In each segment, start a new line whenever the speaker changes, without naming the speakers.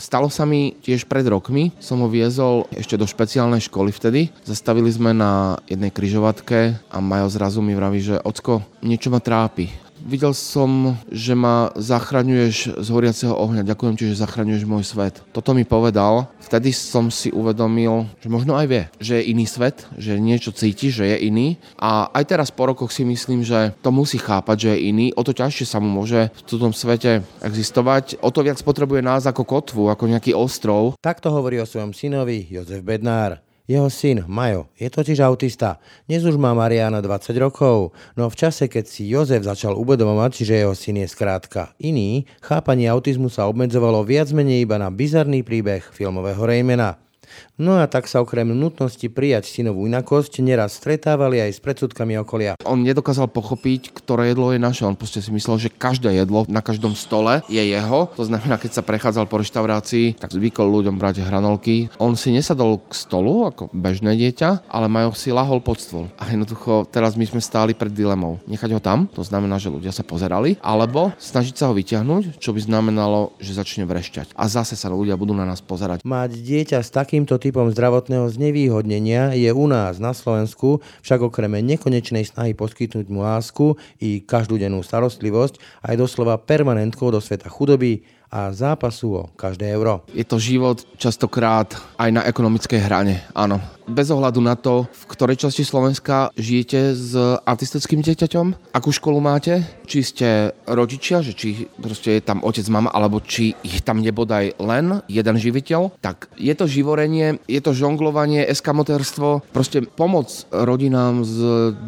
Stalo sa mi tiež pred rokmi, som ho viezol ešte do špeciálnej školy vtedy. Zastavili sme na jednej kryžovatke a Majo zrazu mi vraví, že ocko, niečo ma trápi Videl som, že ma zachraňuješ z horiaceho ohňa. Ďakujem ti, že zachraňuješ môj svet. Toto mi povedal. Vtedy som si uvedomil, že možno aj vie, že je iný svet, že niečo cíti, že je iný. A aj teraz po rokoch si myslím, že to musí chápať, že je iný. O to ťažšie sa mu môže v tom svete existovať. O to viac potrebuje nás ako kotvu, ako nejaký ostrov.
Takto hovorí o svojom synovi Jozef Bednár. Jeho syn, Majo, je totiž autista. Dnes už má Mariana 20 rokov, no v čase, keď si Jozef začal uvedomovať, že jeho syn je skrátka iný, chápanie autizmu sa obmedzovalo viac menej iba na bizarný príbeh filmového Raymana. No a tak sa okrem nutnosti prijať synovú inakosť neraz stretávali aj s predsudkami okolia.
On nedokázal pochopiť, ktoré jedlo je naše. On proste si myslel, že každé jedlo na každom stole je jeho. To znamená, keď sa prechádzal po reštaurácii, tak zvykol ľuďom brať hranolky. On si nesadol k stolu ako bežné dieťa, ale Majo si lahol pod stôl. A jednoducho teraz my sme stáli pred dilemou. Nechať ho tam, to znamená, že ľudia sa pozerali, alebo snažiť sa ho vyťahnuť, čo by znamenalo, že začne vrešťať. A zase sa ľudia budú na nás pozerať.
Mať dieťa s takýmto typom zdravotného znevýhodnenia je u nás na Slovensku však okrem nekonečnej snahy poskytnúť mu lásku i každodennú starostlivosť aj doslova permanentkou do sveta chudoby, a zápasu o každé euro.
Je to život častokrát aj na ekonomickej hrane, áno bez ohľadu na to, v ktorej časti Slovenska žijete s autistickým dieťaťom, akú školu máte, či ste rodičia, že či proste je tam otec, mama, alebo či ich tam nebodaj len jeden živiteľ, tak je to živorenie, je to žonglovanie, eskamotérstvo, proste pomoc rodinám s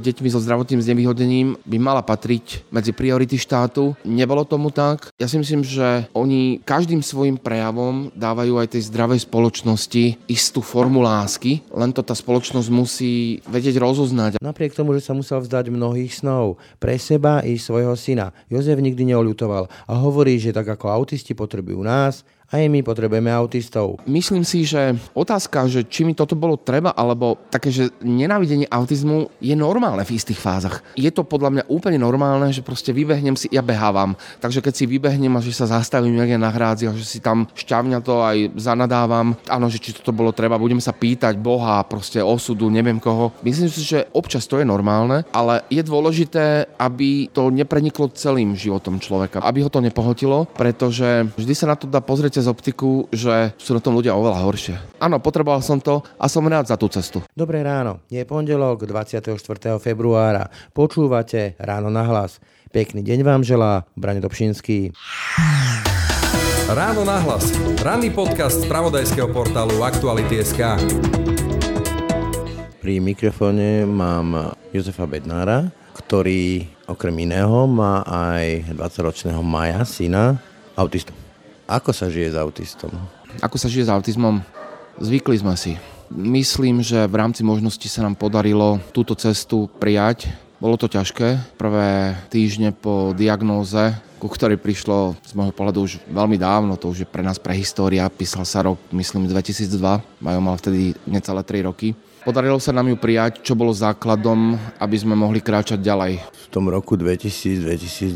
deťmi so zdravotným znevýhodením by mala patriť medzi priority štátu. Nebolo tomu tak. Ja si myslím, že oni každým svojim prejavom dávajú aj tej zdravej spoločnosti istú formu lásky, len to tá spoločnosť musí vedieť rozoznať.
Napriek tomu, že sa musel vzdať mnohých snov pre seba i svojho syna, Jozef nikdy neolutoval a hovorí, že tak ako autisti potrebujú nás, aj my potrebujeme autistov.
Myslím si, že otázka, že či mi toto bolo treba, alebo také, že nenávidenie autizmu je normálne v istých fázach. Je to podľa mňa úplne normálne, že proste vybehnem si, ja behávam. Takže keď si vybehnem a že sa zastavím niekde na hrádzi a že si tam šťavňa to aj zanadávam, áno, že či toto bolo treba, budem sa pýtať Boha, proste osudu, neviem koho. Myslím si, že občas to je normálne, ale je dôležité, aby to nepreniklo celým životom človeka, aby ho to nepohotilo, pretože vždy sa na to dá pozrieť cez optiku, že sú na tom ľudia oveľa horšie. Áno, potreboval som to a som rád za tú cestu.
Dobré ráno, je pondelok 24. februára. Počúvate Ráno na hlas. Pekný deň vám želá Brane Dobšinský.
Ráno na hlas. Ranný podcast z pravodajského portálu Aktuality.sk
Pri mikrofóne mám Jozefa Bednára, ktorý okrem iného má aj 20-ročného Maja, syna, autistu. Ako sa žije s autistom?
Ako sa žije s autizmom? Zvykli sme si. Myslím, že v rámci možnosti sa nám podarilo túto cestu prijať. Bolo to ťažké. Prvé týždne po diagnóze, ku ktorej prišlo z môjho pohľadu už veľmi dávno, to už je pre nás prehistória, písal sa rok, myslím, 2002. Majo mal vtedy necelé 3 roky Podarilo sa nám ju prijať, čo bolo základom, aby sme mohli kráčať ďalej.
V tom roku 2000, 2002,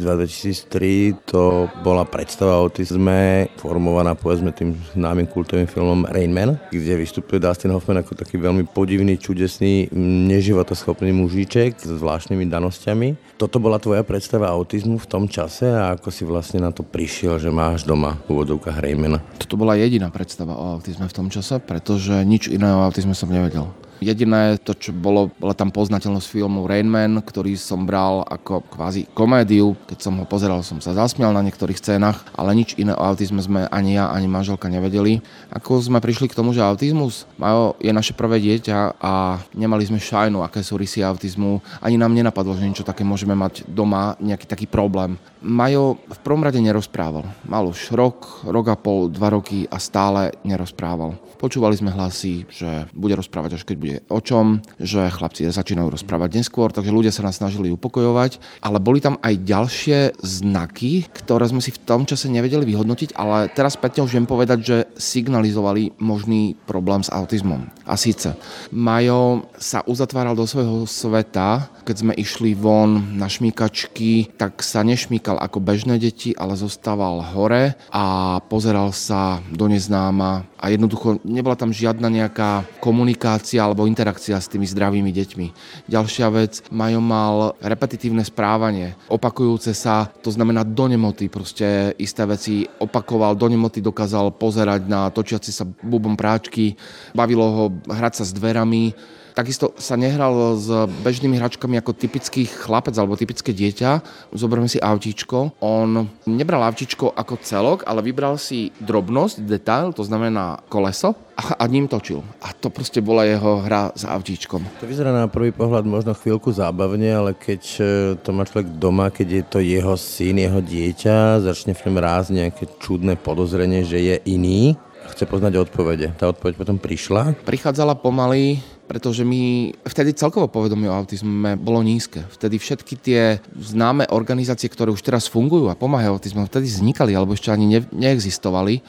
2003 to bola predstava o autizme formovaná povedzme tým známym kultovým filmom Rain Man, kde vystupuje Dustin Hoffman ako taký veľmi podivný, čudesný, neživotoschopný mužíček s zvláštnymi danosťami. Toto bola tvoja predstava autizmu v tom čase a ako si vlastne na to prišiel, že máš doma v úvodovkách Raymana?
Toto bola jediná predstava o autizme v tom čase, pretože nič iné o autizme som nevedel. Jediné to, čo bolo, bola tam poznateľnosť filmu Rain Man, ktorý som bral ako kvázi komédiu. Keď som ho pozeral, som sa zasmial na niektorých scénach, ale nič iné o autizme sme ani ja, ani manželka nevedeli. Ako sme prišli k tomu, že autizmus Majo je naše prvé dieťa a nemali sme šajnu, aké sú rysy autizmu. Ani nám nenapadlo, že niečo také môžeme mať doma, nejaký taký problém. Majo v prvom rade nerozprával. Mal už rok, rok a pol, dva roky a stále nerozprával. Počúvali sme hlasy, že bude rozprávať až keď bude bude o čom, že chlapci začínajú rozprávať neskôr, takže ľudia sa nás snažili upokojovať, ale boli tam aj ďalšie znaky, ktoré sme si v tom čase nevedeli vyhodnotiť, ale teraz spätne už viem povedať, že signalizovali možný problém s autizmom. A síce, Majo sa uzatváral do svojho sveta, keď sme išli von na šmíkačky, tak sa nešmíkal ako bežné deti, ale zostával hore a pozeral sa do neznáma a jednoducho nebola tam žiadna nejaká komunikácia alebo interakcia s tými zdravými deťmi. Ďalšia vec, Majo mal repetitívne správanie, opakujúce sa, to znamená do nemoty, proste isté veci opakoval, do nemoty dokázal pozerať na točiaci sa bubom práčky, bavilo ho hrať sa s dverami, Takisto sa nehral s bežnými hračkami ako typický chlapec alebo typické dieťa. Zoberme si autíčko. On nebral autíčko ako celok, ale vybral si drobnosť, detail, to znamená koleso a, a ním točil. A to proste bola jeho hra s autíčkom.
To vyzerá na prvý pohľad možno chvíľku zábavne, ale keď e, to má človek doma, keď je to jeho syn, jeho dieťa, začne v ňom rásť nejaké čudné podozrenie, že je iný, chce poznať odpovede. Tá odpoveď potom prišla.
Prichádzala pomaly, pretože my vtedy celkovo povedomie o autizme bolo nízke. Vtedy všetky tie známe organizácie, ktoré už teraz fungujú a pomáhajú autizmu, vtedy vznikali alebo ešte ani ne, neexistovali.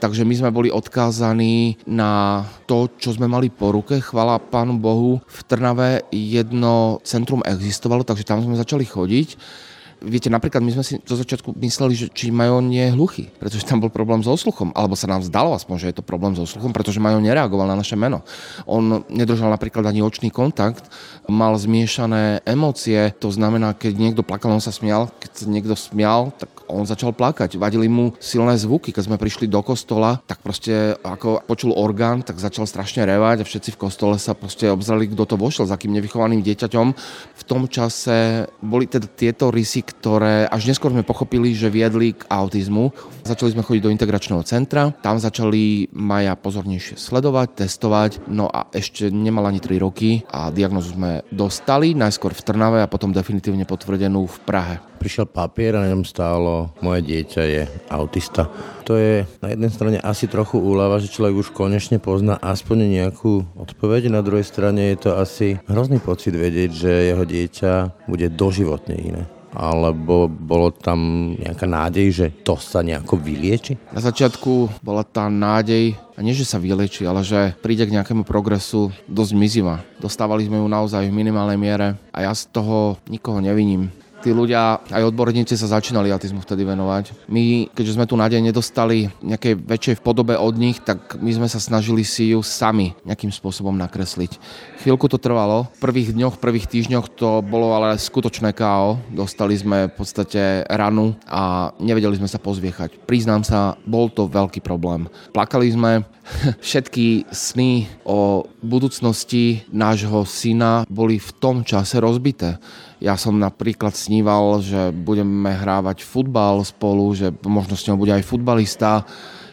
Takže my sme boli odkázaní na to, čo sme mali po ruke. Chvala Pánu Bohu, v Trnave jedno centrum existovalo, takže tam sme začali chodiť Viete, napríklad my sme si zo začiatku mysleli, že či Majo nie je hluchý, pretože tam bol problém so sluchom, alebo sa nám zdalo aspoň, že je to problém so sluchom, pretože Majo nereagoval na naše meno. On nedržal napríklad ani očný kontakt, mal zmiešané emócie, to znamená, keď niekto plakal, on sa smial, keď niekto smial, tak on začal plakať. Vadili mu silné zvuky, keď sme prišli do kostola, tak proste ako počul orgán, tak začal strašne revať a všetci v kostole sa proste obzrali, kto to vošiel, za akým nevychovaným dieťaťom. V tom čase boli teda tieto rysy, ktoré až neskôr sme pochopili, že viedli k autizmu. Začali sme chodiť do integračného centra, tam začali Maja pozornejšie sledovať, testovať, no a ešte nemal ani 3 roky a diagnozu sme dostali, najskôr v Trnave a potom definitívne potvrdenú v Prahe.
Prišiel papier a ňom stálo, moje dieťa je autista. To je na jednej strane asi trochu úľava, že človek už konečne pozná aspoň nejakú odpoveď, na druhej strane je to asi hrozný pocit vedieť, že jeho dieťa bude doživotne iné alebo bolo tam nejaká nádej, že to sa nejako vylieči?
Na začiatku bola tá nádej, a nie, že sa vylieči, ale že príde k nejakému progresu dosť mizivá. Dostávali sme ju naozaj v minimálnej miere a ja z toho nikoho neviním tí ľudia, aj odborníci sa začínali autizmu vtedy venovať. My, keďže sme tu nádej nedostali nejakej väčšej podobe od nich, tak my sme sa snažili si ju sami nejakým spôsobom nakresliť. Chvíľku to trvalo. V prvých dňoch, v prvých týždňoch to bolo ale skutočné KO. Dostali sme v podstate ranu a nevedeli sme sa pozviechať. Priznám sa, bol to veľký problém. Plakali sme, všetky sny o budúcnosti nášho syna boli v tom čase rozbité. Ja som napríklad sníval, že budeme hrávať futbal spolu, že možno s ňou bude aj futbalista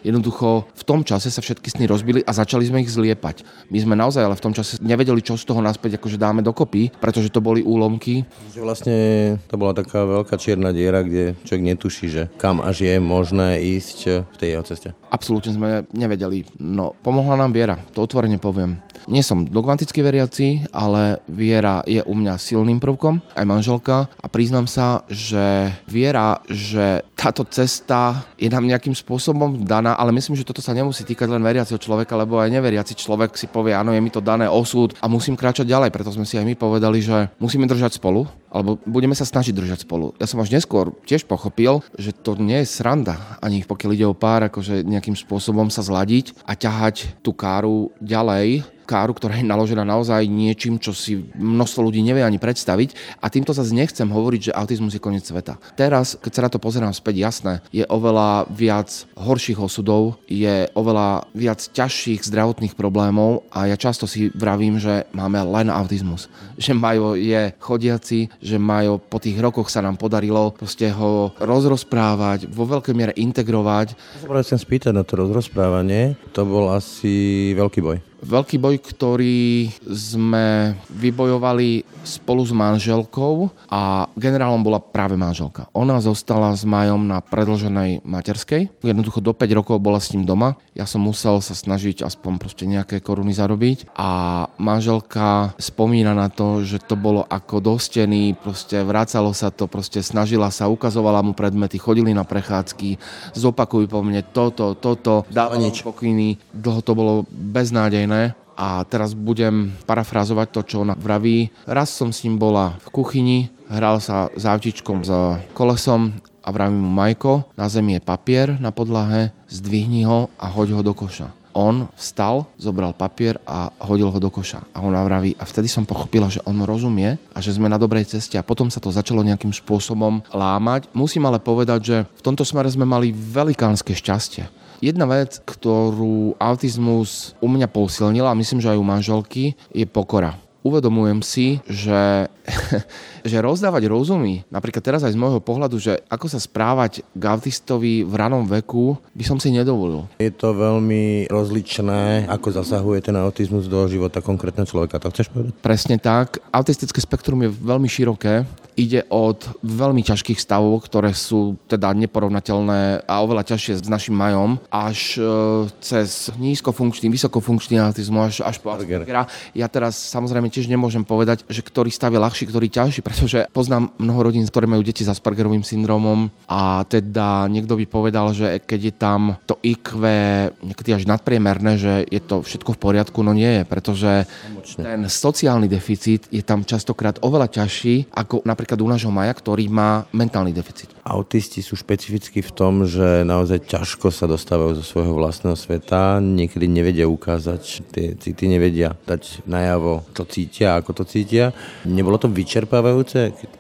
Jednoducho v tom čase sa všetky sny rozbili a začali sme ich zliepať. My sme naozaj ale v tom čase nevedeli, čo z toho naspäť akože dáme dokopy, pretože to boli úlomky.
Že vlastne to bola taká veľká čierna diera, kde človek netuší, že kam až je možné ísť v tej jeho ceste.
Absolútne sme nevedeli. No, pomohla nám viera, to otvorene poviem. Nie som dogmaticky veriaci, ale viera je u mňa silným prvkom, aj manželka a priznám sa, že viera, že táto cesta je nám nejakým spôsobom daná, ale myslím, že toto sa nemusí týkať len veriaceho človeka, lebo aj neveriaci človek si povie, áno, je mi to dané osud a musím kráčať ďalej. Preto sme si aj my povedali, že musíme držať spolu, alebo budeme sa snažiť držať spolu. Ja som až neskôr tiež pochopil, že to nie je sranda, ani pokiaľ ide o pár, akože nejakým spôsobom sa zladiť a ťahať tú káru ďalej, káru, ktorá je naložená naozaj niečím, čo si množstvo ľudí nevie ani predstaviť. A týmto zase nechcem hovoriť, že autizmus je koniec sveta. Teraz, keď sa na to pozerám späť, jasné, je oveľa viac horších osudov, je oveľa viac ťažších zdravotných problémov a ja často si vravím, že máme len autizmus. Že Majo je chodiaci, že Majo po tých rokoch sa nám podarilo proste ho rozrozprávať, vo veľkej miere integrovať.
Ja sa spýtať na to rozrozprávanie. To bol asi veľký boj.
Veľký boj, ktorý sme vybojovali spolu s manželkou a generálom bola práve manželka. Ona zostala s Majom na predlženej materskej. Jednoducho do 5 rokov bola s ním doma. Ja som musel sa snažiť aspoň proste nejaké koruny zarobiť a manželka spomína na to, že to bolo ako dostený, proste vracalo sa to, proste snažila sa, ukazovala mu predmety, chodili na prechádzky, zopakuj po mne toto, toto, dávala pokyny. Dlho to bolo beznádejné a teraz budem parafrazovať to, čo ona vraví. Raz som s ním bola v kuchyni, hral sa s autičkom s kolesom a vravím mu Majko, na zemi je papier na podlahe, zdvihni ho a hoď ho do koša. On vstal, zobral papier a hodil ho do koša. A ona vraví, a vtedy som pochopila, že on rozumie a že sme na dobrej ceste a potom sa to začalo nejakým spôsobom lámať. Musím ale povedať, že v tomto smere sme mali velikánske šťastie Jedna vec, ktorú autizmus u mňa posilnila, a myslím, že aj u manželky, je pokora. Uvedomujem si, že, že rozdávať rozumy, napríklad teraz aj z môjho pohľadu, že ako sa správať k autistovi v ranom veku, by som si nedovolil.
Je to veľmi rozličné, ako zasahuje ten autizmus do života konkrétneho človeka, to chceš povedať?
Presne tak. Autistické spektrum je veľmi široké ide od veľmi ťažkých stavov, ktoré sú teda neporovnateľné a oveľa ťažšie s našim majom, až e, cez nízkofunkčný, vysokofunkčný autizmus, až, až po Aspergera. Ja teraz samozrejme tiež nemôžem povedať, že ktorý stav je ľahší, ktorý ťažší, pretože poznám mnoho rodín, ktoré majú deti s Aspergerovým syndromom a teda niekto by povedal, že keď je tam to IQ niekedy až nadpriemerné, že je to všetko v poriadku, no nie je, pretože ten sociálny deficit je tam častokrát oveľa ťažší ako napríklad u nášho Maja, ktorý má mentálny deficit.
Autisti sú špecificky v tom, že naozaj ťažko sa dostávajú zo svojho vlastného sveta, niekedy nevedia ukázať, tie city nevedia dať najavo, čo cítia, ako to cítia. Nebolo to vyčerpávajúce, keď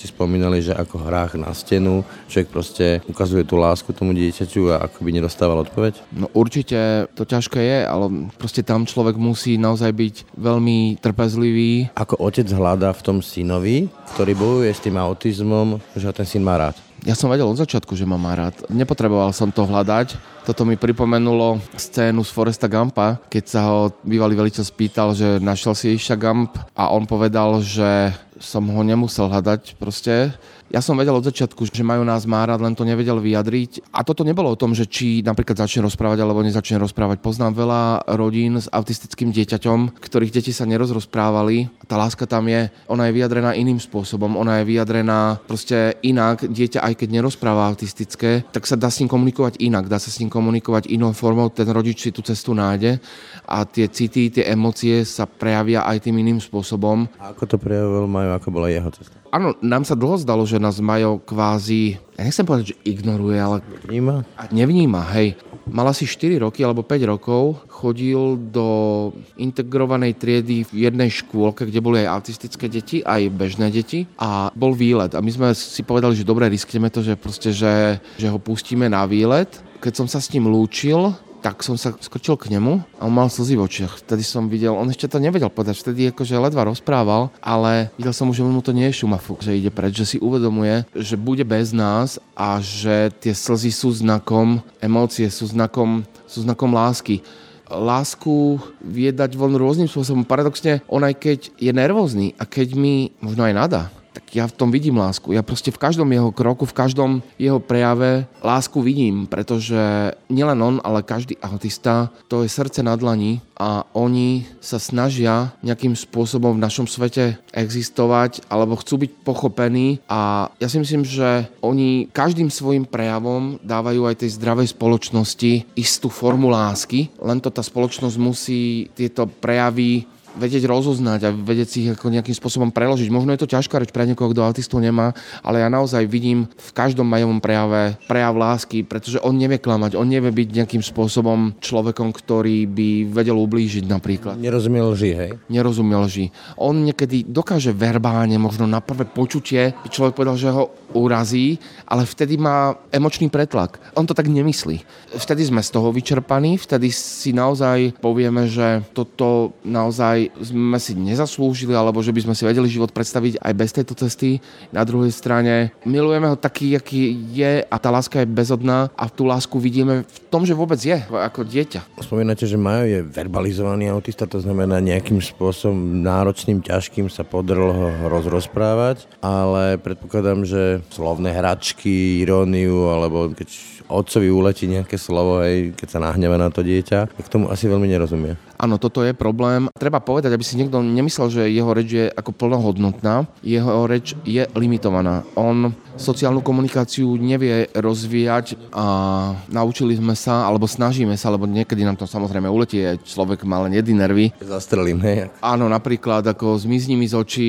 ste spomínali, že ako hrách na stenu človek proste ukazuje tú lásku tomu dieťaťu a ako by nedostával odpoveď?
No určite to ťažké je, ale proste tam človek musí naozaj byť veľmi trpezlivý.
Ako otec hľadá v tom synovi, ktorý bojuje s tým autizmom, že ho ten syn má rád?
Ja som vedel od začiatku, že ma má rád. Nepotreboval som to hľadať. Toto mi pripomenulo scénu z Foresta Gampa, keď sa ho bývalý veliteľ spýtal, že našiel si Iša Gamp a on povedal, že som ho nemusel hľadať proste. Ja som vedel od začiatku, že majú nás má rád, len to nevedel vyjadriť. A toto nebolo o tom, že či napríklad začne rozprávať alebo nezačne rozprávať. Poznám veľa rodín s autistickým dieťaťom, ktorých deti sa nerozrozprávali. Tá láska tam je, ona je vyjadrená iným spôsobom, ona je vyjadrená proste inak. Dieťa aj keď nerozpráva autistické, tak sa dá s ním komunikovať inak, dá sa s ním komunikovať inou formou, ten rodič si tú cestu nájde a tie city, tie emócie sa prejavia aj tým iným spôsobom.
A ako to prejavil Majo, ako bola jeho cesta?
Áno, nám sa dlho zdalo, že nás Majo kvázi, ja nechcem povedať, že ignoruje, ale...
Nevníma?
A nevníma, hej. Mal asi 4 roky alebo 5 rokov, chodil do integrovanej triedy v jednej škôlke, kde boli aj autistické deti, aj bežné deti a bol výlet. A my sme si povedali, že dobre, riskneme to, že proste, že, že ho pustíme na výlet. Keď som sa s ním lúčil, tak som sa skočil k nemu a on mal slzy v očiach. Vtedy som videl, on ešte to nevedel povedať, vtedy akože ledva rozprával, ale videl som že mu to nie je šumafu, že ide preč, že si uvedomuje, že bude bez nás a že tie slzy sú znakom, emócie sú znakom, sú znakom lásky lásku vie dať von rôznym spôsobom. Paradoxne, on aj keď je nervózny a keď mi možno aj nada, tak ja v tom vidím lásku. Ja proste v každom jeho kroku, v každom jeho prejave lásku vidím, pretože nielen on, ale každý autista, to je srdce na dlani a oni sa snažia nejakým spôsobom v našom svete existovať alebo chcú byť pochopení a ja si myslím, že oni každým svojim prejavom dávajú aj tej zdravej spoločnosti istú formu lásky, len to tá spoločnosť musí tieto prejavy vedieť rozoznať a vedieť si ich ako nejakým spôsobom preložiť. Možno je to ťažká reč pre niekoho, kto autistu nemá, ale ja naozaj vidím v každom majovom prejave prejav lásky, pretože on nevie klamať, on nevie byť nejakým spôsobom človekom, ktorý by vedel ublížiť napríklad.
Nerozumie lži, hej?
Nerozumie lži. On niekedy dokáže verbálne, možno na prvé počutie, by človek povedal, že ho urazí, ale vtedy má emočný pretlak. On to tak nemyslí. Vtedy sme z toho vyčerpaní, vtedy si naozaj povieme, že toto naozaj naozaj sme si nezaslúžili, alebo že by sme si vedeli život predstaviť aj bez tejto cesty. Na druhej strane milujeme ho taký, aký je a tá láska je bezodná a tú lásku vidíme v tom, že vôbec je ako dieťa.
Spomínate, že Majo je verbalizovaný autista, to znamená nejakým spôsobom náročným, ťažkým sa podrl ho rozrozprávať, ale predpokladám, že slovné hračky, iróniu, alebo keď otcovi uletí nejaké slovo, hej, keď sa nahneva na to dieťa, tak tomu asi veľmi nerozumie.
Áno, toto je problém. Treba povedať, aby si niekto nemyslel, že jeho reč je ako plnohodnotná. Jeho reč je limitovaná. On sociálnu komunikáciu nevie rozvíjať a naučili sme sa, alebo snažíme sa, lebo niekedy nám to samozrejme uletie, človek má len jedny nervy.
Zastrelím, hej.
Áno, napríklad ako zmizni mi z očí,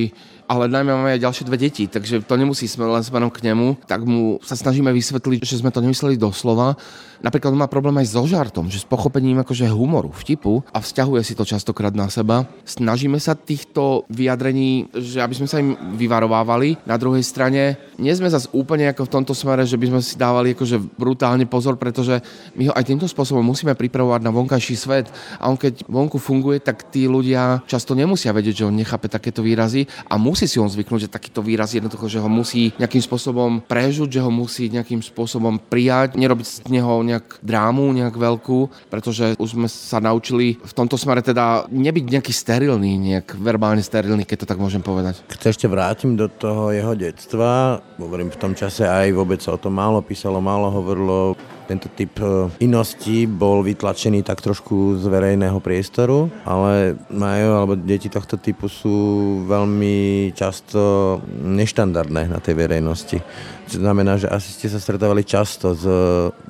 ale najmä máme aj ďalšie dve deti, takže to nemusí sme len smerom k nemu, tak mu sa snažíme vysvetliť, že sme to nemysleli doslova. Napríklad má problém aj so žartom, že s pochopením akože humoru, vtipu a vzťahuje si to častokrát na seba. Snažíme sa týchto vyjadrení, že aby sme sa im vyvarovávali. Na druhej strane nie sme zase úplne ako v tomto smere, že by sme si dávali akože brutálne pozor, pretože my ho aj týmto spôsobom musíme pripravovať na vonkajší svet a on keď vonku funguje, tak tí ľudia často nemusia vedieť, že on nechápe takéto výrazy a musí si on zvyknúť, že takýto výraz jednoducho, že ho musí nejakým spôsobom prežuť, že ho musí nejakým spôsobom prijať, nerobiť z neho nejak drámu, nejak veľkú, pretože už sme sa naučili v tomto smere teda nebyť nejaký sterilný, nejak verbálne sterilný, keď to tak môžem povedať.
Keď ešte vrátim do toho jeho detstva, hovorím v tom čase aj vôbec sa o tom málo písalo, málo hovorilo, tento typ e, inosti bol vytlačený tak trošku z verejného priestoru, ale majú, alebo deti tohto typu sú veľmi často neštandardné na tej verejnosti. Znamená, že asi ste sa stretávali často s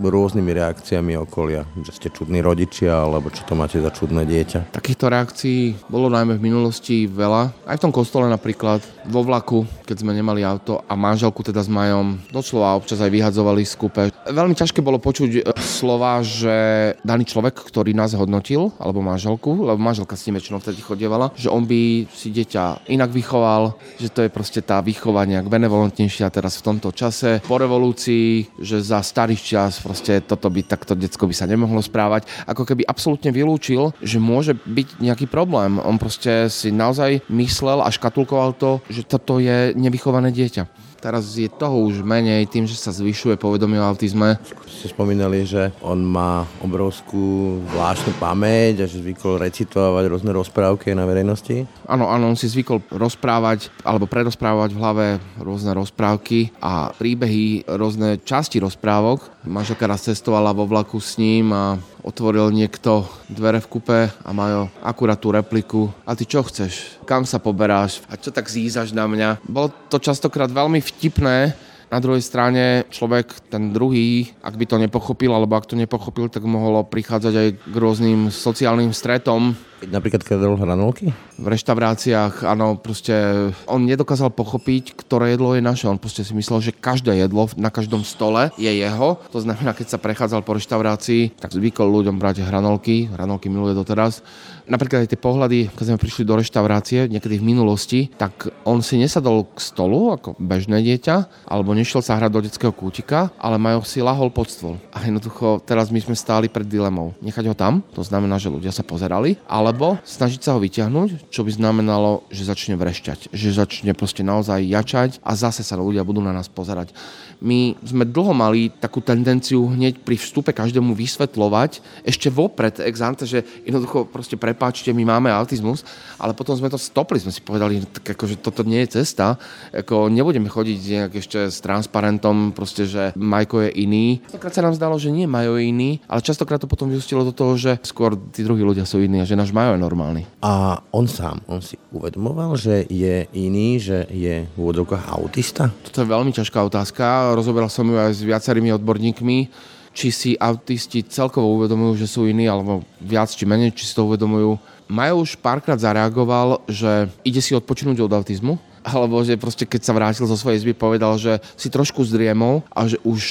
rôznymi reakciami okolia, že ste čudní rodičia, alebo čo to máte za čudné dieťa.
Takýchto reakcií bolo najmä v minulosti veľa. Aj v tom kostole napríklad, vo vlaku, keď sme nemali auto a manželku teda s Majom doslova občas aj vyhadzovali z. Veľmi ťažké bolo počuť e, slova, že daný človek, ktorý nás hodnotil, alebo manželku, lebo manželka s tým väčšinou vtedy chodievala, že on by si dieťa inak vychoval, že to je proste tá výchova nejak benevolentnejšia teraz v tomto čase čase po revolúcii, že za starých čas proste toto by takto decko by sa nemohlo správať. Ako keby absolútne vylúčil, že môže byť nejaký problém. On proste si naozaj myslel a škatulkoval to, že toto je nevychované dieťa. Teraz je toho už menej tým, že sa zvyšuje povedomie o autizme.
Ste spomínali, že on má obrovskú zvláštnu pamäť a že zvykol recitovať rôzne rozprávky na verejnosti.
Áno, áno, on si zvykol rozprávať alebo prerozprávať v hlave rôzne rozprávky a príbehy, rôzne časti rozprávok. Manželka raz cestovala vo vlaku s ním a otvoril niekto dvere v kupe a majú akurát tú repliku. A ty čo chceš? Kam sa poberáš? A čo tak zízaš na mňa? Bolo to častokrát veľmi vtipné, na druhej strane človek, ten druhý, ak by to nepochopil, alebo ak to nepochopil, tak mohlo prichádzať aj k rôznym sociálnym stretom.
Napríklad kradol hranolky?
V reštauráciách, áno, proste on nedokázal pochopiť, ktoré jedlo je naše. On proste si myslel, že každé jedlo na každom stole je jeho. To znamená, keď sa prechádzal po reštaurácii, tak zvykol ľuďom brať hranolky. Hranolky miluje doteraz napríklad aj tie pohľady, keď sme prišli do reštaurácie niekedy v minulosti, tak on si nesadol k stolu ako bežné dieťa, alebo nešiel sa hrať do detského kútika, ale Majo si lahol pod stôl. A jednoducho teraz my sme stáli pred dilemou. Nechať ho tam, to znamená, že ľudia sa pozerali, alebo snažiť sa ho vyťahnuť, čo by znamenalo, že začne vrešťať, že začne proste naozaj jačať a zase sa ľudia budú na nás pozerať. My sme dlho mali takú tendenciu hneď pri vstupe každému vysvetľovať ešte vopred ex ante, že jednoducho proste prepáčte, my máme autizmus, ale potom sme to stopli, sme si povedali, tak ako, že toto nie je cesta, ako nebudeme chodiť nejak ešte s transparentom, proste, že Majko je iný. Častokrát sa nám zdalo, že nie Majo je iný, ale častokrát to potom vyústilo do toho, že skôr tí druhí ľudia sú iní a že náš Majo je normálny.
A on sám, on si uvedomoval, že je iný, že je v úvodovkách autista?
Toto je veľmi ťažká otázka rozoberal som ju aj s viacerými odborníkmi, či si autisti celkovo uvedomujú, že sú iní, alebo viac či menej, či si to uvedomujú. Majú už párkrát zareagoval, že ide si odpočinúť od autizmu, alebo že proste keď sa vrátil zo svojej izby, povedal, že si trošku zdriemol a že už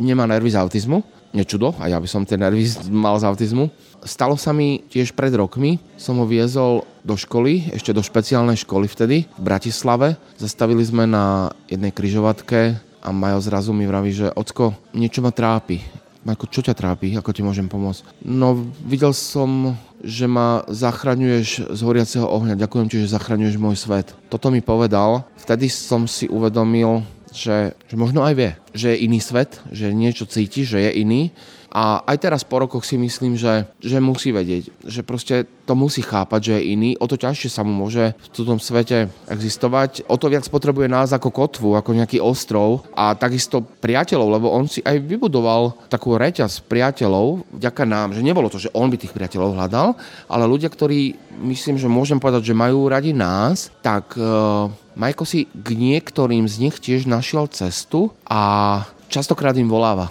nemá nervy z autizmu. Nečudo, a ja by som tie nervy mal z autizmu. Stalo sa mi tiež pred rokmi, som ho viezol do školy, ešte do špeciálnej školy vtedy, v Bratislave. Zastavili sme na jednej kryžovatke a Majo zrazu mi vraví, že ocko, niečo ma trápi. Majko, čo ťa trápi? Ako ti môžem pomôcť? No, videl som, že ma zachraňuješ z horiaceho ohňa, ďakujem ti, že zachraňuješ môj svet. Toto mi povedal, vtedy som si uvedomil, že, že možno aj vie, že je iný svet, že niečo cíti, že je iný a aj teraz po rokoch si myslím, že, že musí vedieť, že proste to musí chápať, že je iný. O to ťažšie sa mu môže v tom svete existovať. O to viac potrebuje nás ako kotvu, ako nejaký ostrov a takisto priateľov, lebo on si aj vybudoval takú reťaz priateľov vďaka nám, že nebolo to, že on by tých priateľov hľadal, ale ľudia, ktorí myslím, že môžem povedať, že majú radi nás, tak uh, Majko si k niektorým z nich tiež našiel cestu a častokrát im voláva.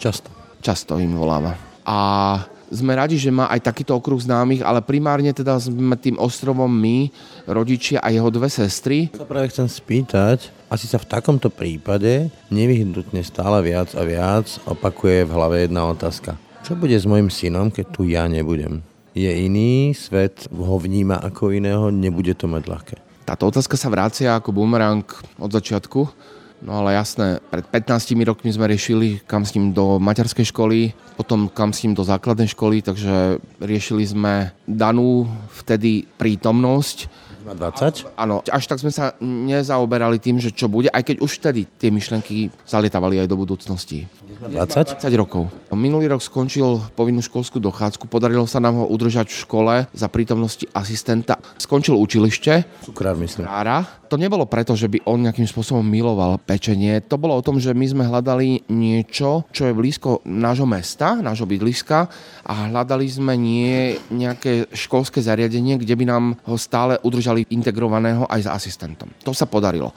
Často
často im voláva. A sme radi, že má aj takýto okruh známych, ale primárne teda sme tým ostrovom my, rodičia a jeho dve sestry.
Sa práve chcem spýtať, asi sa v takomto prípade nevyhnutne stále viac a viac opakuje v hlave jedna otázka. Čo bude s mojim synom, keď tu ja nebudem? Je iný, svet ho vníma ako iného, nebude to mať ľahké.
Táto otázka sa vracia ako bumerang od začiatku No ale jasné, pred 15 rokmi sme riešili, kam s ním do materskej školy, potom kam s ním do základnej školy, takže riešili sme danú vtedy prítomnosť.
Má 20?
Áno, až tak sme sa nezaoberali tým, že čo bude, aj keď už vtedy tie myšlenky zalietavali aj do budúcnosti.
20?
20 rokov. Minulý rok skončil povinnú školskú dochádzku, podarilo sa nám ho udržať v škole za prítomnosti asistenta. Skončil učilište.
Cukrár, myslím.
Cukrára. To nebolo preto, že by on nejakým spôsobom miloval pečenie. To bolo o tom, že my sme hľadali niečo, čo je blízko nášho mesta, nášho bydliska a hľadali sme nie nejaké školské zariadenie, kde by nám ho stále udržali integrovaného aj s asistentom. To sa podarilo.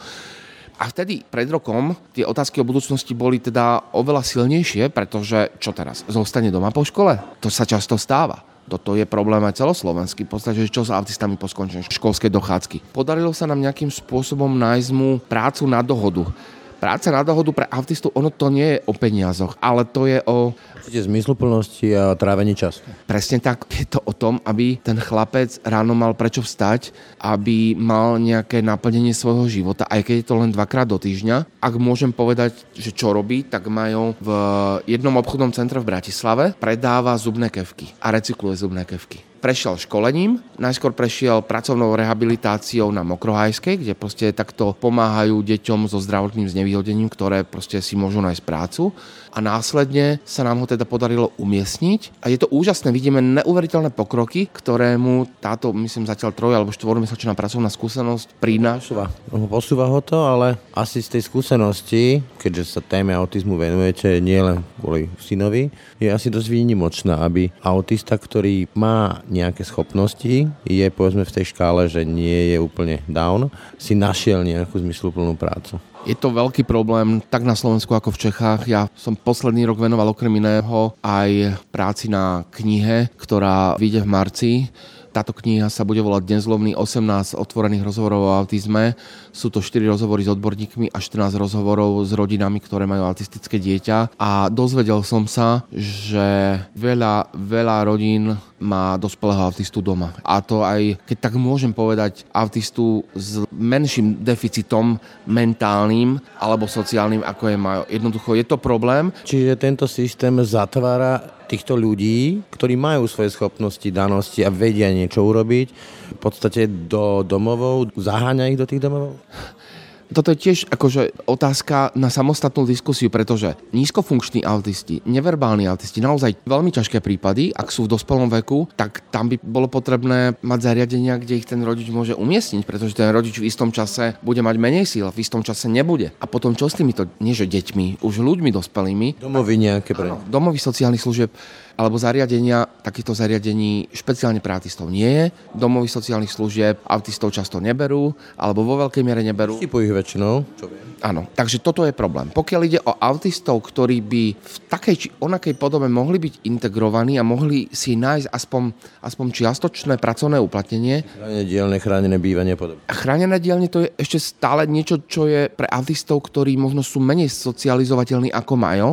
A vtedy, pred rokom, tie otázky o budúcnosti boli teda oveľa silnejšie, pretože čo teraz? Zostane doma po škole? To sa často stáva. Toto je problém aj celoslovenský, v podstate, čo s autistami po skončení školskej dochádzky. Podarilo sa nám nejakým spôsobom nájsť mu prácu na dohodu práca na dohodu pre autistu, ono to nie je o peniazoch, ale to je o...
Určite zmysluplnosti a trávení času.
Presne tak. Je to o tom, aby ten chlapec ráno mal prečo vstať, aby mal nejaké naplnenie svojho života, aj keď je to len dvakrát do týždňa. Ak môžem povedať, že čo robí, tak majú v jednom obchodnom centre v Bratislave, predáva zubné kevky a recykluje zubné kevky prešiel školením, najskôr prešiel pracovnou rehabilitáciou na Mokrohajskej, kde proste takto pomáhajú deťom so zdravotným znevýhodením, ktoré proste si môžu nájsť prácu a následne sa nám ho teda podarilo umiestniť a je to úžasné, vidíme neuveriteľné pokroky, ktoré mu táto, myslím, zatiaľ troj alebo štvormesačná pracovná skúsenosť prináša.
Posúva ho to, ale asi z tej skúsenosti, keďže sa téme autizmu venujete nielen kvôli synovi, je asi dosť výnimočná, aby autista, ktorý má nejaké schopnosti, je povedzme v tej škále, že nie je úplne down, si našiel nejakú zmysluplnú prácu.
Je to veľký problém tak na Slovensku ako v Čechách. Ja som posledný rok venoval okrem iného aj práci na knihe, ktorá vyjde v marci. Táto kniha sa bude volať Dnes zlomný 18 otvorených rozhovorov o autizme. Sú to 4 rozhovory s odborníkmi a 14 rozhovorov s rodinami, ktoré majú autistické dieťa. A dozvedel som sa, že veľa, veľa rodín má dospelého autistu doma. A to aj, keď tak môžem povedať, autistu s menším deficitom mentálnym alebo sociálnym, ako je majú. Jednoducho je to problém.
Čiže tento systém zatvára týchto ľudí, ktorí majú svoje schopnosti, danosti a vedia niečo urobiť, v podstate do domovov, zaháňa ich do tých domovov?
Toto je tiež akože otázka na samostatnú diskusiu, pretože nízkofunkční autisti, neverbálni autisti, naozaj veľmi ťažké prípady, ak sú v dospelom veku, tak tam by bolo potrebné mať zariadenia, kde ich ten rodič môže umiestniť, pretože ten rodič v istom čase bude mať menej síl, v istom čase nebude. A potom čo s týmito, nie že deťmi, už ľuďmi dospelými?
Domovy nejaké pre...
domovy sociálnych služieb alebo zariadenia, takýchto zariadení špeciálne pre autistov nie je. Domovy sociálnych služieb autistov často neberú, alebo vo veľkej miere neberú.
Typu ich väčšinou, čo
viem. Áno, takže toto je problém. Pokiaľ ide o autistov, ktorí by v takej či onakej podobe mohli byť integrovaní a mohli si nájsť aspoň, aspoň čiastočné pracovné uplatnenie.
Chránené dielne, chránené bývanie podobne.
Chránené dielne to je ešte stále niečo, čo je pre autistov, ktorí možno sú menej socializovateľní ako majú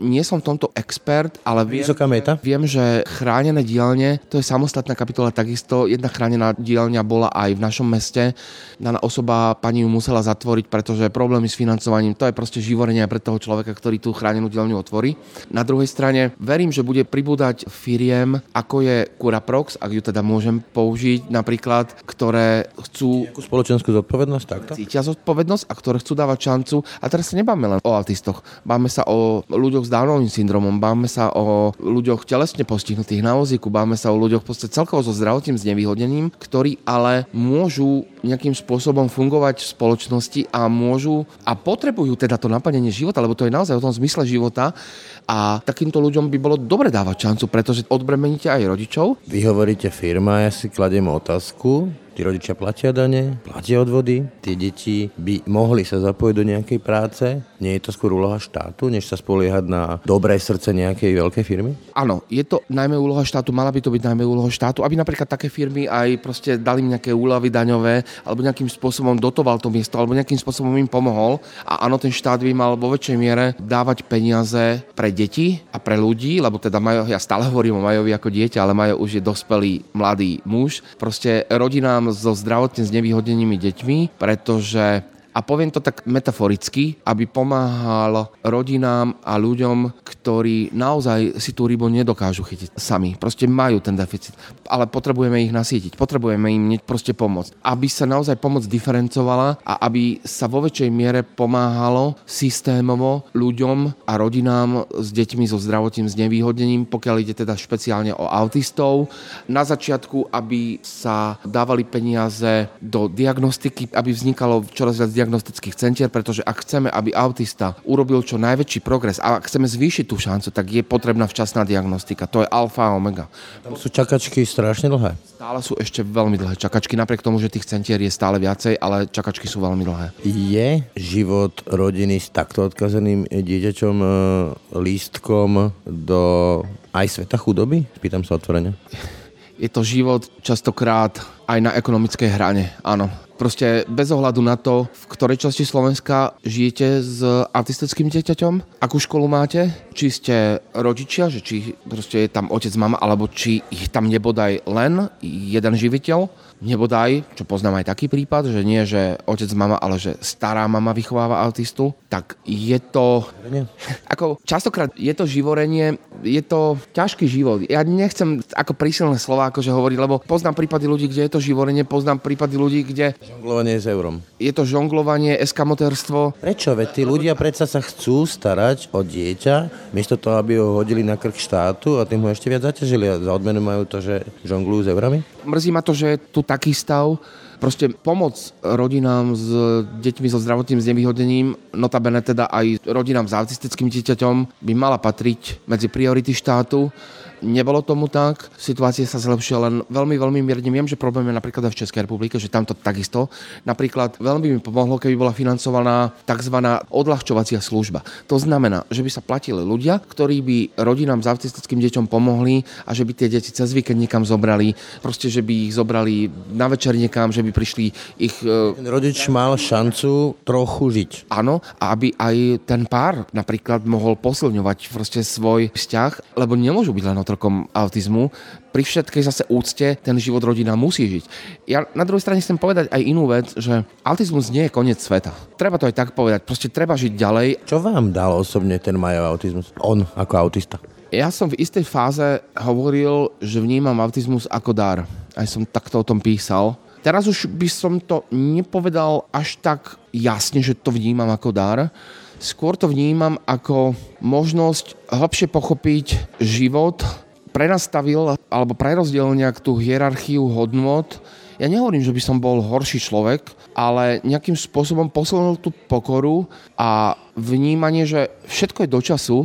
Nie som v tomto expert, ale viem,
Vysoká meta?
viem, že chránené dielne, to je samostatná kapitola, takisto jedna chránená dielňa bola aj v našom meste. Daná osoba pani ju musela zatvoriť, pretože problémy s financovaním, to je proste živorenie pre toho človeka, ktorý tú chránenú dielňu otvorí. Na druhej strane verím, že bude pribúdať firiem, ako je Curaprox, ak ju teda môžem použiť napríklad, ktoré chcú
Takú spoločenskú zodpovednosť, takto?
cítia zodpovednosť a ktoré chcú dávať šancu. A teraz sa nebáme len o autistoch. Báme sa o ľuďoch s Downovým syndromom, báme sa o ľuďoch telesne postihnutých na vozíku, báme sa o ľuďoch podstate celkovo so zdravotným znevýhodnením, ktorí ale môžu nejakým spôsobom fungovať v spoločnosti a môžu a potrebujú teda to naplnenie života, lebo to je naozaj o tom zmysle života a takýmto ľuďom by bolo dobre dávať šancu, pretože odbremeníte aj rodičov,
Vy hovoríte firma, ja si kladiem otázku. Tí rodičia platia dane, platia odvody, tie deti by mohli sa zapojiť do nejakej práce. Nie je to skôr úloha štátu, než sa spoliehať na dobré srdce nejakej veľkej firmy?
Áno, je to najmä úloha štátu, mala by to byť najmä úloha štátu, aby napríklad také firmy aj proste dali im nejaké úlavy daňové, alebo nejakým spôsobom dotoval to miesto, alebo nejakým spôsobom im pomohol. A áno, ten štát by mal vo väčšej miere dávať peniaze pre deti a pre ľudí, lebo teda majú, ja stále hovorím o Majovi ako dieťa, ale Majo už je dospelý mladý muž. Proste rodinám so zdravotne znevýhodnenými deťmi, pretože a poviem to tak metaforicky, aby pomáhal rodinám a ľuďom, ktorí naozaj si tú rybu nedokážu chytiť sami. Proste majú ten deficit, ale potrebujeme ich nasítiť, potrebujeme im proste pomôcť. Aby sa naozaj pomoc diferencovala a aby sa vo väčšej miere pomáhalo systémovo ľuďom a rodinám s deťmi so zdravotným znevýhodnením, pokiaľ ide teda špeciálne o autistov. Na začiatku, aby sa dávali peniaze do diagnostiky, aby vznikalo čoraz viac diagnostických centier, pretože ak chceme, aby autista urobil čo najväčší progres a ak chceme zvýšiť tú šancu, tak je potrebná včasná diagnostika. To je alfa a omega.
Tam sú čakačky strašne dlhé.
Stále sú ešte veľmi dlhé čakačky, napriek tomu, že tých centier je stále viacej, ale čakačky sú veľmi dlhé.
Je život rodiny s takto odkazeným dieťaťom e, lístkom do aj sveta chudoby? Spýtam sa otvorene.
Je to život častokrát aj na ekonomickej hrane, áno. Proste bez ohľadu na to, v ktorej časti Slovenska žijete s autistickým dieťaťom, akú školu máte, či ste rodičia, že či proste je tam otec, mama, alebo či ich tam nebodaj len jeden živiteľ, nebodaj, čo poznám aj taký prípad, že nie, že otec, mama, ale že stará mama vychováva autistu, tak je to... Ako častokrát je to živorenie, je to ťažký život. Ja nechcem ako prísilné slova akože hovoriť, lebo poznám prípady ľudí, kde je to živorenie, poznám prípady ľudí, kde
Žonglovanie s eurom.
je to žonglovanie, eskamotérstvo.
Prečo? Veď tí ľudia predsa sa chcú starať o dieťa, miesto toho, aby ho hodili na krk štátu a tým ho ešte viac zaťažili a za odmenu majú to, že žonglujú s eurami?
Mrzí ma to, že je tu taký stav. Proste pomoc rodinám s deťmi so zdravotným znevýhodnením, notabene teda aj rodinám s autistickým dieťaťom, by mala patriť medzi priority štátu. Nebolo tomu tak, situácia sa zlepšila len veľmi, veľmi mierne. Viem, že problém je napríklad aj v Českej republike, že tamto takisto. Napríklad veľmi by mi pomohlo, keby bola financovaná tzv. odľahčovacia služba. To znamená, že by sa platili ľudia, ktorí by rodinám s autistickým deťom pomohli a že by tie deti cez víkend niekam zobrali, proste, že by ich zobrali na večer niekam, že by prišli ich e,
Ten rodič mal šancu trochu žiť.
Áno, a aby aj ten pár napríklad mohol posilňovať proste svoj vzťah, lebo nemôžu byť len otrokom autizmu. Pri všetkej zase úcte ten život rodina musí žiť. Ja na druhej strane chcem povedať aj inú vec, že autizmus nie je koniec sveta. Treba to aj tak povedať. Proste treba žiť ďalej.
Čo vám dal osobne ten Majov autizmus? On ako autista.
Ja som v istej fáze hovoril, že vnímam autizmus ako dar. Aj som takto o tom písal. Teraz už by som to nepovedal až tak jasne, že to vnímam ako dar. Skôr to vnímam ako možnosť hlbšie pochopiť život, prenastavil alebo prerozdielil nejak tú hierarchiu hodnot. Ja nehovorím, že by som bol horší človek, ale nejakým spôsobom posilnil tú pokoru a vnímanie, že všetko je do času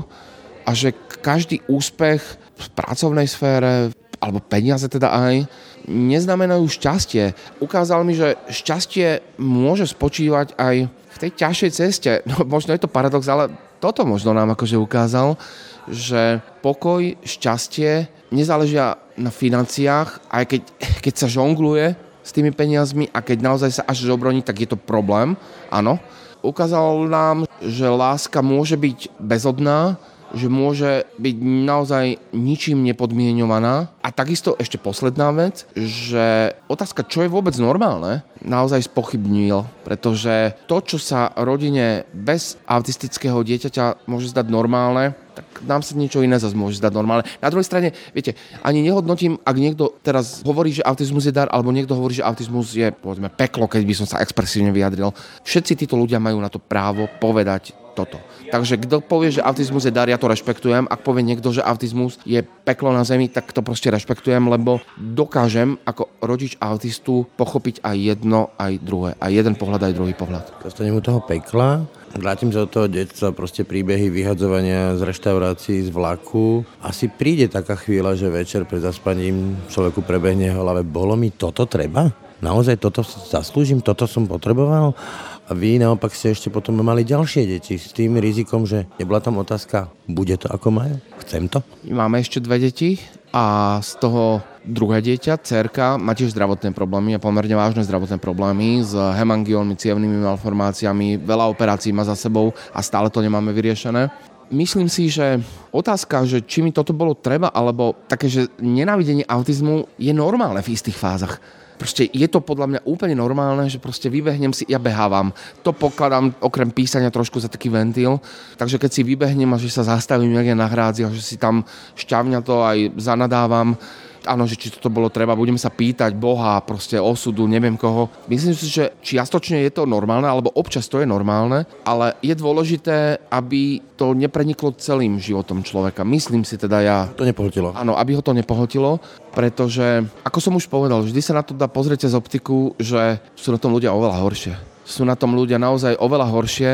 a že každý úspech v pracovnej sfére alebo peniaze teda aj, neznamenajú šťastie. Ukázal mi, že šťastie môže spočívať aj v tej ťažšej ceste. No, možno je to paradox, ale toto možno nám akože ukázal, že pokoj, šťastie nezáležia na financiách, aj keď, keď sa žongluje s tými peniazmi a keď naozaj sa až žobroní, tak je to problém, áno. Ukázal nám, že láska môže byť bezodná, že môže byť naozaj ničím nepodmienovaná. A takisto ešte posledná vec, že otázka, čo je vôbec normálne, naozaj spochybnil, pretože to, čo sa rodine bez autistického dieťaťa môže zdať normálne, tak nám sa niečo iné zase môže zdať normálne. Na druhej strane, viete, ani nehodnotím, ak niekto teraz hovorí, že autizmus je dar, alebo niekto hovorí, že autizmus je, povedzme, peklo, keď by som sa expresívne vyjadril. Všetci títo ľudia majú na to právo povedať toto. Takže kto povie, že autizmus je dar, ja to rešpektujem. Ak povie niekto, že autizmus je peklo na zemi, tak to proste rešpektujem, lebo dokážem ako rodič autistu pochopiť aj jedno, aj druhé. Aj jeden pohľad, aj druhý pohľad.
Dostanem u toho pekla, Vrátim sa do toho detstva, proste príbehy vyhadzovania z reštaurácií, z vlaku. Asi príde taká chvíľa, že večer pred zaspaním človeku prebehne hlave, bolo mi toto treba? Naozaj toto zaslúžim, toto som potreboval? A vy naopak ste ešte potom mali ďalšie deti s tým rizikom, že nebola tam otázka, bude to ako majú? Chcem to?
Máme ešte dve deti a z toho druhé dieťa, cerka, má tiež zdravotné problémy a pomerne vážne zdravotné problémy s hemangiónmi, cievnými malformáciami, veľa operácií má za sebou a stále to nemáme vyriešené. Myslím si, že otázka, že či mi toto bolo treba, alebo také, že nenávidenie autizmu je normálne v istých fázach Proste je to podľa mňa úplne normálne, že proste vybehnem si, ja behávam. To pokladám okrem písania trošku za taký ventil. Takže keď si vybehnem a že sa zastavím niekde na hrádzi a že si tam šťavňa to aj zanadávam, áno, že či toto bolo treba, budem sa pýtať Boha, proste osudu, neviem koho. Myslím si, že čiastočne je to normálne, alebo občas to je normálne, ale je dôležité, aby to nepreniklo celým životom človeka. Myslím si teda ja...
To nepohltilo.
Áno, aby ho to nepohltilo, pretože, ako som už povedal, vždy sa na to dá pozrieť cez optiku, že sú na tom ľudia oveľa horšie. Sú na tom ľudia naozaj oveľa horšie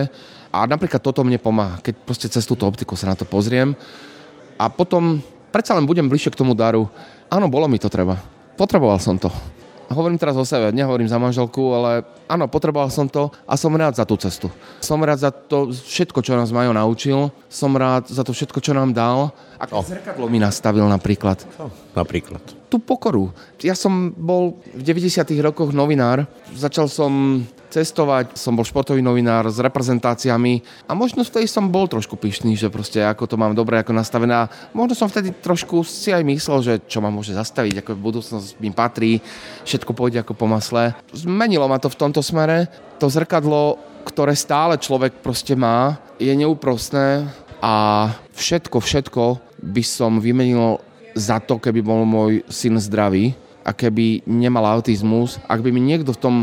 a napríklad toto mne pomáha, keď proste cez túto optiku sa na to pozriem a potom predsa len budem bližšie k tomu daru Áno, bolo mi to treba. Potreboval som to. Hovorím teraz o sebe, nehovorím za manželku, ale áno, potreboval som to a som rád za tú cestu. Som rád za to všetko, čo nás Majo naučil. Som rád za to všetko, čo nám dal. A oh. zrkadlo mi nastavil napríklad.
Oh, napríklad?
Tú pokoru. Ja som bol v 90 rokoch novinár. Začal som cestovať, som bol športový novinár s reprezentáciami a možno vtedy som bol trošku pyšný, že proste ako to mám dobre ako nastavené možno som vtedy trošku si aj myslel, že čo ma môže zastaviť, ako budúcnosť mi patrí, všetko pôjde ako po masle. Zmenilo ma to v tomto smere. To zrkadlo, ktoré stále človek proste má, je neúprostné a všetko, všetko by som vymenil za to, keby bol môj syn zdravý a keby nemal autizmus, ak by mi niekto v tom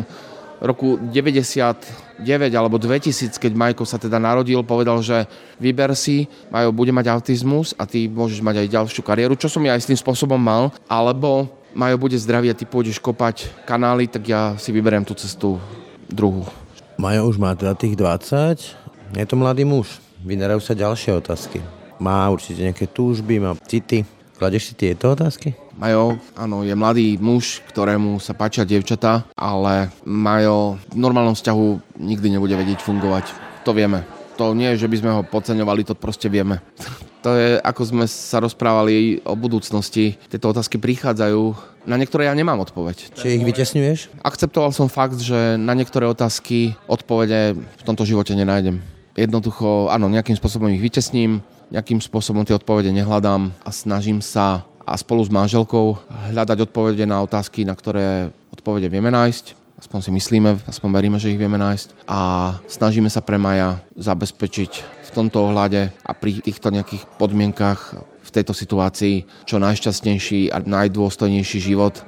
roku 99 alebo 2000, keď Majko sa teda narodil, povedal, že vyber si, Majo bude mať autizmus a ty môžeš mať aj ďalšiu kariéru, čo som ja aj s tým spôsobom mal, alebo Majo bude zdravý a ty pôjdeš kopať kanály, tak ja si vyberiem tú cestu druhú.
Majo už má teda tých 20, je to mladý muž, vynerajú sa ďalšie otázky. Má určite nejaké túžby, má city. Kladeš si tieto otázky?
Majo, áno, je mladý muž, ktorému sa páčia dievčatá, ale Majo v normálnom vzťahu nikdy nebude vedieť fungovať. To vieme. To nie je, že by sme ho podceňovali, to proste vieme. To je, ako sme sa rozprávali o budúcnosti. Tieto otázky prichádzajú, na niektoré ja nemám odpoveď.
Či ich vytesňuješ?
Akceptoval som fakt, že na niektoré otázky odpovede v tomto živote nenájdem. Jednoducho, áno, nejakým spôsobom ich vytesním, nejakým spôsobom tie odpovede nehľadám a snažím sa a spolu s manželkou hľadať odpovede na otázky, na ktoré odpovede vieme nájsť. Aspoň si myslíme, aspoň veríme, že ich vieme nájsť. A snažíme sa pre Maja zabezpečiť v tomto ohľade a pri týchto nejakých podmienkach v tejto situácii čo najšťastnejší a najdôstojnejší život.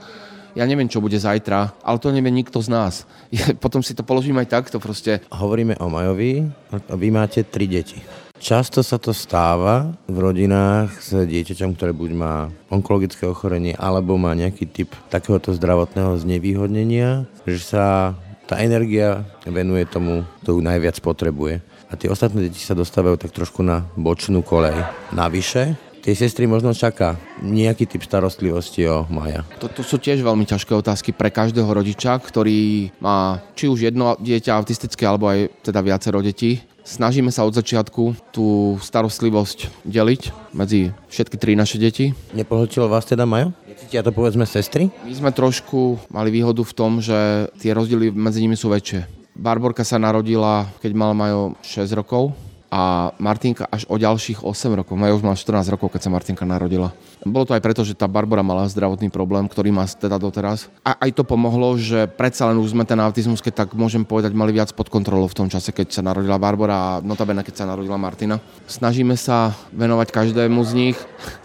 Ja neviem, čo bude zajtra, ale to nevie nikto z nás. Potom si to položím aj takto proste.
Hovoríme o Majovi a vy máte tri deti. Často sa to stáva v rodinách s dieťaťom, ktoré buď má onkologické ochorenie alebo má nejaký typ takéhoto zdravotného znevýhodnenia, že sa tá energia venuje tomu, kto ju najviac potrebuje. A tie ostatné deti sa dostávajú tak trošku na bočnú kolej. Navyše, tie sestry možno čaká nejaký typ starostlivosti o Maja.
Toto sú tiež veľmi ťažké otázky pre každého rodiča, ktorý má či už jedno dieťa autistické, alebo aj teda viacero detí. Snažíme sa od začiatku tú starostlivosť deliť medzi všetky tri naše deti.
Nepohltilo vás teda Majo? Necítia to povedzme sestry?
My sme trošku mali výhodu v tom, že tie rozdiely medzi nimi sú väčšie. Barborka sa narodila, keď mal Majo 6 rokov a Martinka až o ďalších 8 rokov. Maja už má 14 rokov, keď sa Martinka narodila. Bolo to aj preto, že tá Barbara mala zdravotný problém, ktorý má teda doteraz. A aj to pomohlo, že predsa len už sme ten autizmus, keď tak môžem povedať, mali viac pod kontrolou v tom čase, keď sa narodila Barbara a notabene, keď sa narodila Martina. Snažíme sa venovať každému z nich.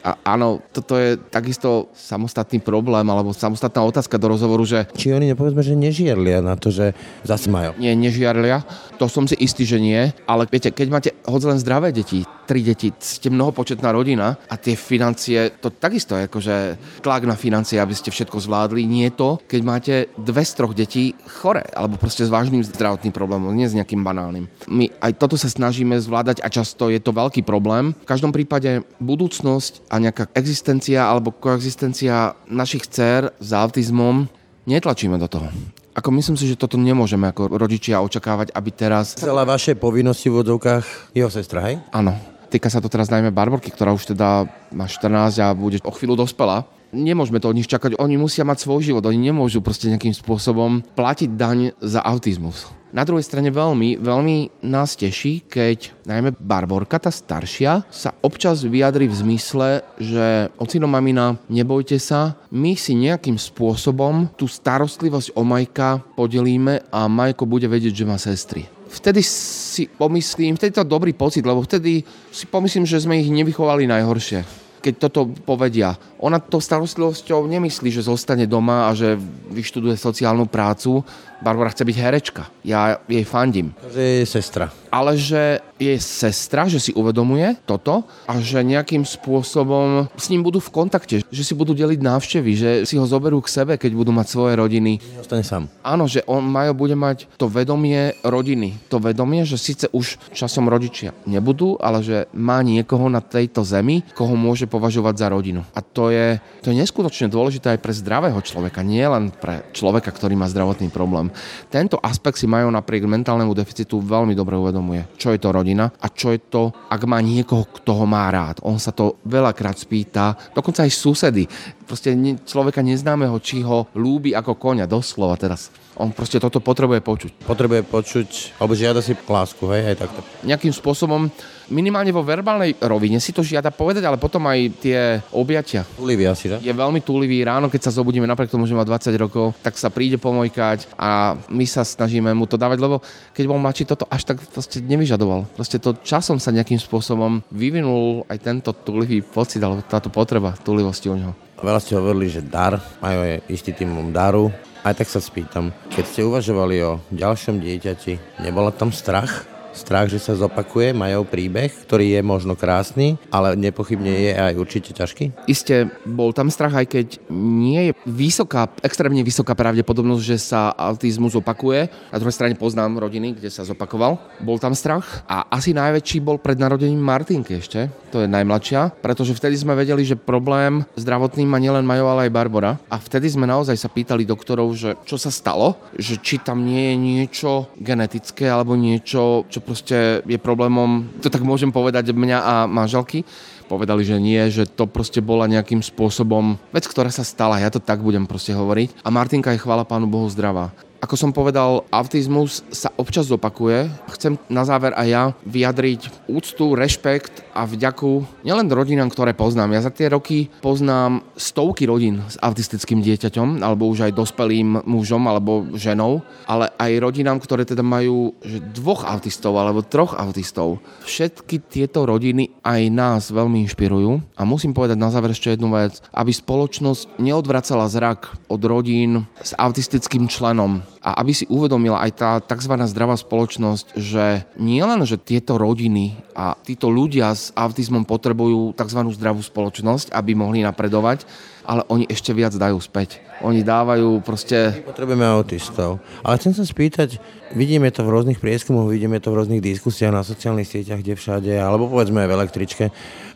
A áno, toto je takisto samostatný problém alebo samostatná otázka do rozhovoru, že...
Či oni nepovedzme, že nežiarlia na to, že zase majú?
Nie, nežiarlia. To som si istý, že nie. Ale viete, keď máte hoď len zdravé deti, tri deti, ste mnohopočetná rodina a tie financie, to takisto je akože tlak na financie, aby ste všetko zvládli. Nie to, keď máte dve z troch detí chore, alebo proste s vážnym zdravotným problémom, nie s nejakým banálnym. My aj toto sa snažíme zvládať a často je to veľký problém. V každom prípade budúcnosť a nejaká existencia alebo koexistencia našich dcer s autizmom netlačíme do toho. Ako myslím si, že toto nemôžeme ako rodičia očakávať, aby teraz...
Celá vaše povinnosti v vodovkách jeho sestra, hej?
Áno, Týka sa to teraz najmä Barborky, ktorá už teda má 14 a bude o chvíľu dospela. Nemôžeme to od nich čakať, oni musia mať svoj život, oni nemôžu proste nejakým spôsobom platiť daň za autizmus. Na druhej strane veľmi, veľmi nás teší, keď najmä Barborka, tá staršia, sa občas vyjadri v zmysle, že ocino mamina, nebojte sa, my si nejakým spôsobom tú starostlivosť o Majka podelíme a Majko bude vedieť, že má sestry. Vtedy si pomyslím, vtedy to dobrý pocit, lebo vtedy si pomyslím, že sme ich nevychovali najhoršie keď toto povedia. Ona to starostlivosťou nemyslí, že zostane doma a že vyštuduje sociálnu prácu. Barbara chce byť herečka. Ja jej fandím.
Že je sestra
ale že je sestra, že si uvedomuje toto a že nejakým spôsobom s ním budú v kontakte, že si budú deliť návštevy, že si ho zoberú k sebe, keď budú mať svoje rodiny.
Ostane sám.
Áno, že on Majo bude mať to vedomie rodiny. To vedomie, že síce už časom rodičia nebudú, ale že má niekoho na tejto zemi, koho môže považovať za rodinu. A to je, to je neskutočne dôležité aj pre zdravého človeka, nie len pre človeka, ktorý má zdravotný problém. Tento aspekt si majú napriek mentálnemu deficitu veľmi dobre uvedomuje, čo je to rodina a čo je to, ak má niekoho, kto ho má rád. On sa to veľakrát spýta, dokonca aj susedy. Proste človeka neznámeho, či ho lúbi ako konia, doslova teraz. On proste toto potrebuje počuť.
Potrebuje počuť, alebo žiada si lásku, hej, aj takto.
Nejakým spôsobom, minimálne vo verbálnej rovine si to žiada povedať, ale potom aj tie objatia.
Túlivý asi, že?
Je veľmi túlivý. Ráno, keď sa zobudíme, napriek tomu, že má 20 rokov, tak sa príde pomojkať a my sa snažíme mu to dávať, lebo keď bol mladší, toto až tak proste nevyžadoval. Proste to časom sa nejakým spôsobom vyvinul aj tento túlivý pocit, alebo táto potreba túlivosti u neho.
Veľa ste hovorili, že dar, majú je istý tým daru, aj tak sa spýtam, keď ste uvažovali o ďalšom dieťati, nebola tam strach? Strach, že sa zopakuje, majú príbeh, ktorý je možno krásny, ale nepochybne je aj určite ťažký?
Isté, bol tam strach, aj keď nie je vysoká, extrémne vysoká pravdepodobnosť, že sa autizmus opakuje. Na druhej strane poznám rodiny, kde sa zopakoval. Bol tam strach a asi najväčší bol pred narodením Martinky ešte, to je najmladšia, pretože vtedy sme vedeli, že problém zdravotný má nielen Majo, ale aj Barbara. A vtedy sme naozaj sa pýtali doktorov, že čo sa stalo, že či tam nie je niečo genetické alebo niečo, čo proste je problémom, to tak môžem povedať, mňa a manželky, povedali, že nie, že to proste bola nejakým spôsobom vec, ktorá sa stala, ja to tak budem proste hovoriť. A Martinka je chvála Pánu Bohu zdravá. Ako som povedal, autizmus sa občas opakuje. Chcem na záver aj ja vyjadriť úctu, rešpekt a vďaku nielen rodinám, ktoré poznám. Ja za tie roky poznám stovky rodín s autistickým dieťaťom, alebo už aj dospelým mužom alebo ženou, ale aj rodinám, ktoré teda majú že dvoch autistov alebo troch autistov. Všetky tieto rodiny aj nás veľmi inšpirujú a musím povedať na záver ešte jednu vec, aby spoločnosť neodvracala zrak od rodín s autistickým členom a aby si uvedomila aj tá tzv. zdravá spoločnosť, že nie len, že tieto rodiny a títo ľudia s autizmom potrebujú tzv. zdravú spoločnosť, aby mohli napredovať, ale oni ešte viac dajú späť. Oni dávajú proste...
Potrebujeme autistov. Ale chcem sa spýtať, vidíme to v rôznych prieskumoch, vidíme to v rôznych diskusiách na sociálnych sieťach, kde všade, alebo povedzme aj v električke.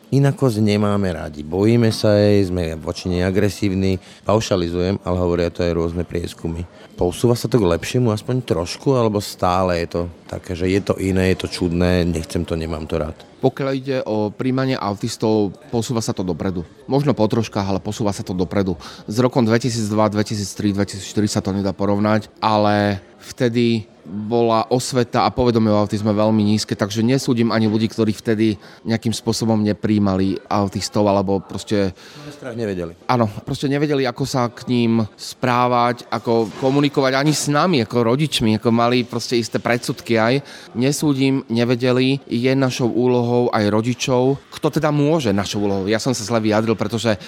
Inakosť nemáme radi. Bojíme sa jej, sme voči nej agresívni. Paušalizujem, ale hovoria to aj rôzne prieskumy. Posúva sa to k lepšiemu aspoň trošku, alebo stále je to také, že je to iné, je to čudné, nechcem to, nemám to rád.
Pokiaľ ide o príjmanie autistov, posúva sa to dopredu. Možno po troškách, ale posúva sa to dopredu. S rokom 2002, 2003, 2004 sa to nedá porovnať, ale vtedy bola osveta a povedomie o autizme veľmi nízke, takže nesúdim ani ľudí, ktorí vtedy nejakým spôsobom nepríjmali autistov alebo proste...
Strach nevedeli.
Áno, proste nevedeli, ako sa k ním správať, ako komunikovať ani s nami, ako rodičmi, ako mali proste isté predsudky aj. Nesúdim, nevedeli, je našou úlohou aj rodičov, kto teda môže našou úlohou. Ja som sa zle vyjadril, pretože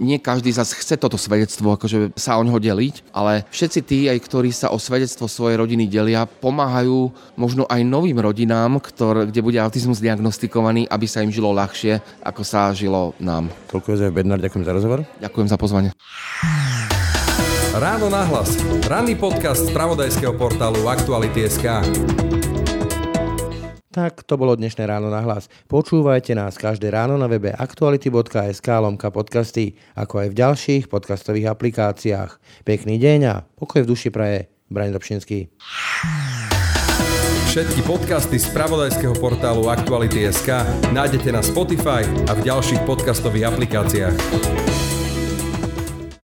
nie každý zase chce toto svedectvo akože sa o neho deliť, ale všetci tí, aj ktorí sa o svedectvo svojej rodiny delia, pomáhajú možno aj novým rodinám, ktor, kde bude autizmus diagnostikovaný, aby sa im žilo ľahšie, ako sa žilo nám.
Toľko Jozef Bednár, ďakujem za rozhovor.
Ďakujem za pozvanie.
Ráno nahlas. Ranný podcast z pravodajského portálu Aktuality.sk.
Tak to bolo dnešné ráno na hlas. Počúvajte nás každé ráno na webe aktuality.sk lomka podcasty, ako aj v ďalších podcastových aplikáciách. Pekný deň a pokoj v duši praje. Braň Dobšinský.
Všetky podcasty z pravodajského portálu Aktuality.sk nájdete na Spotify a v ďalších podcastových aplikáciách.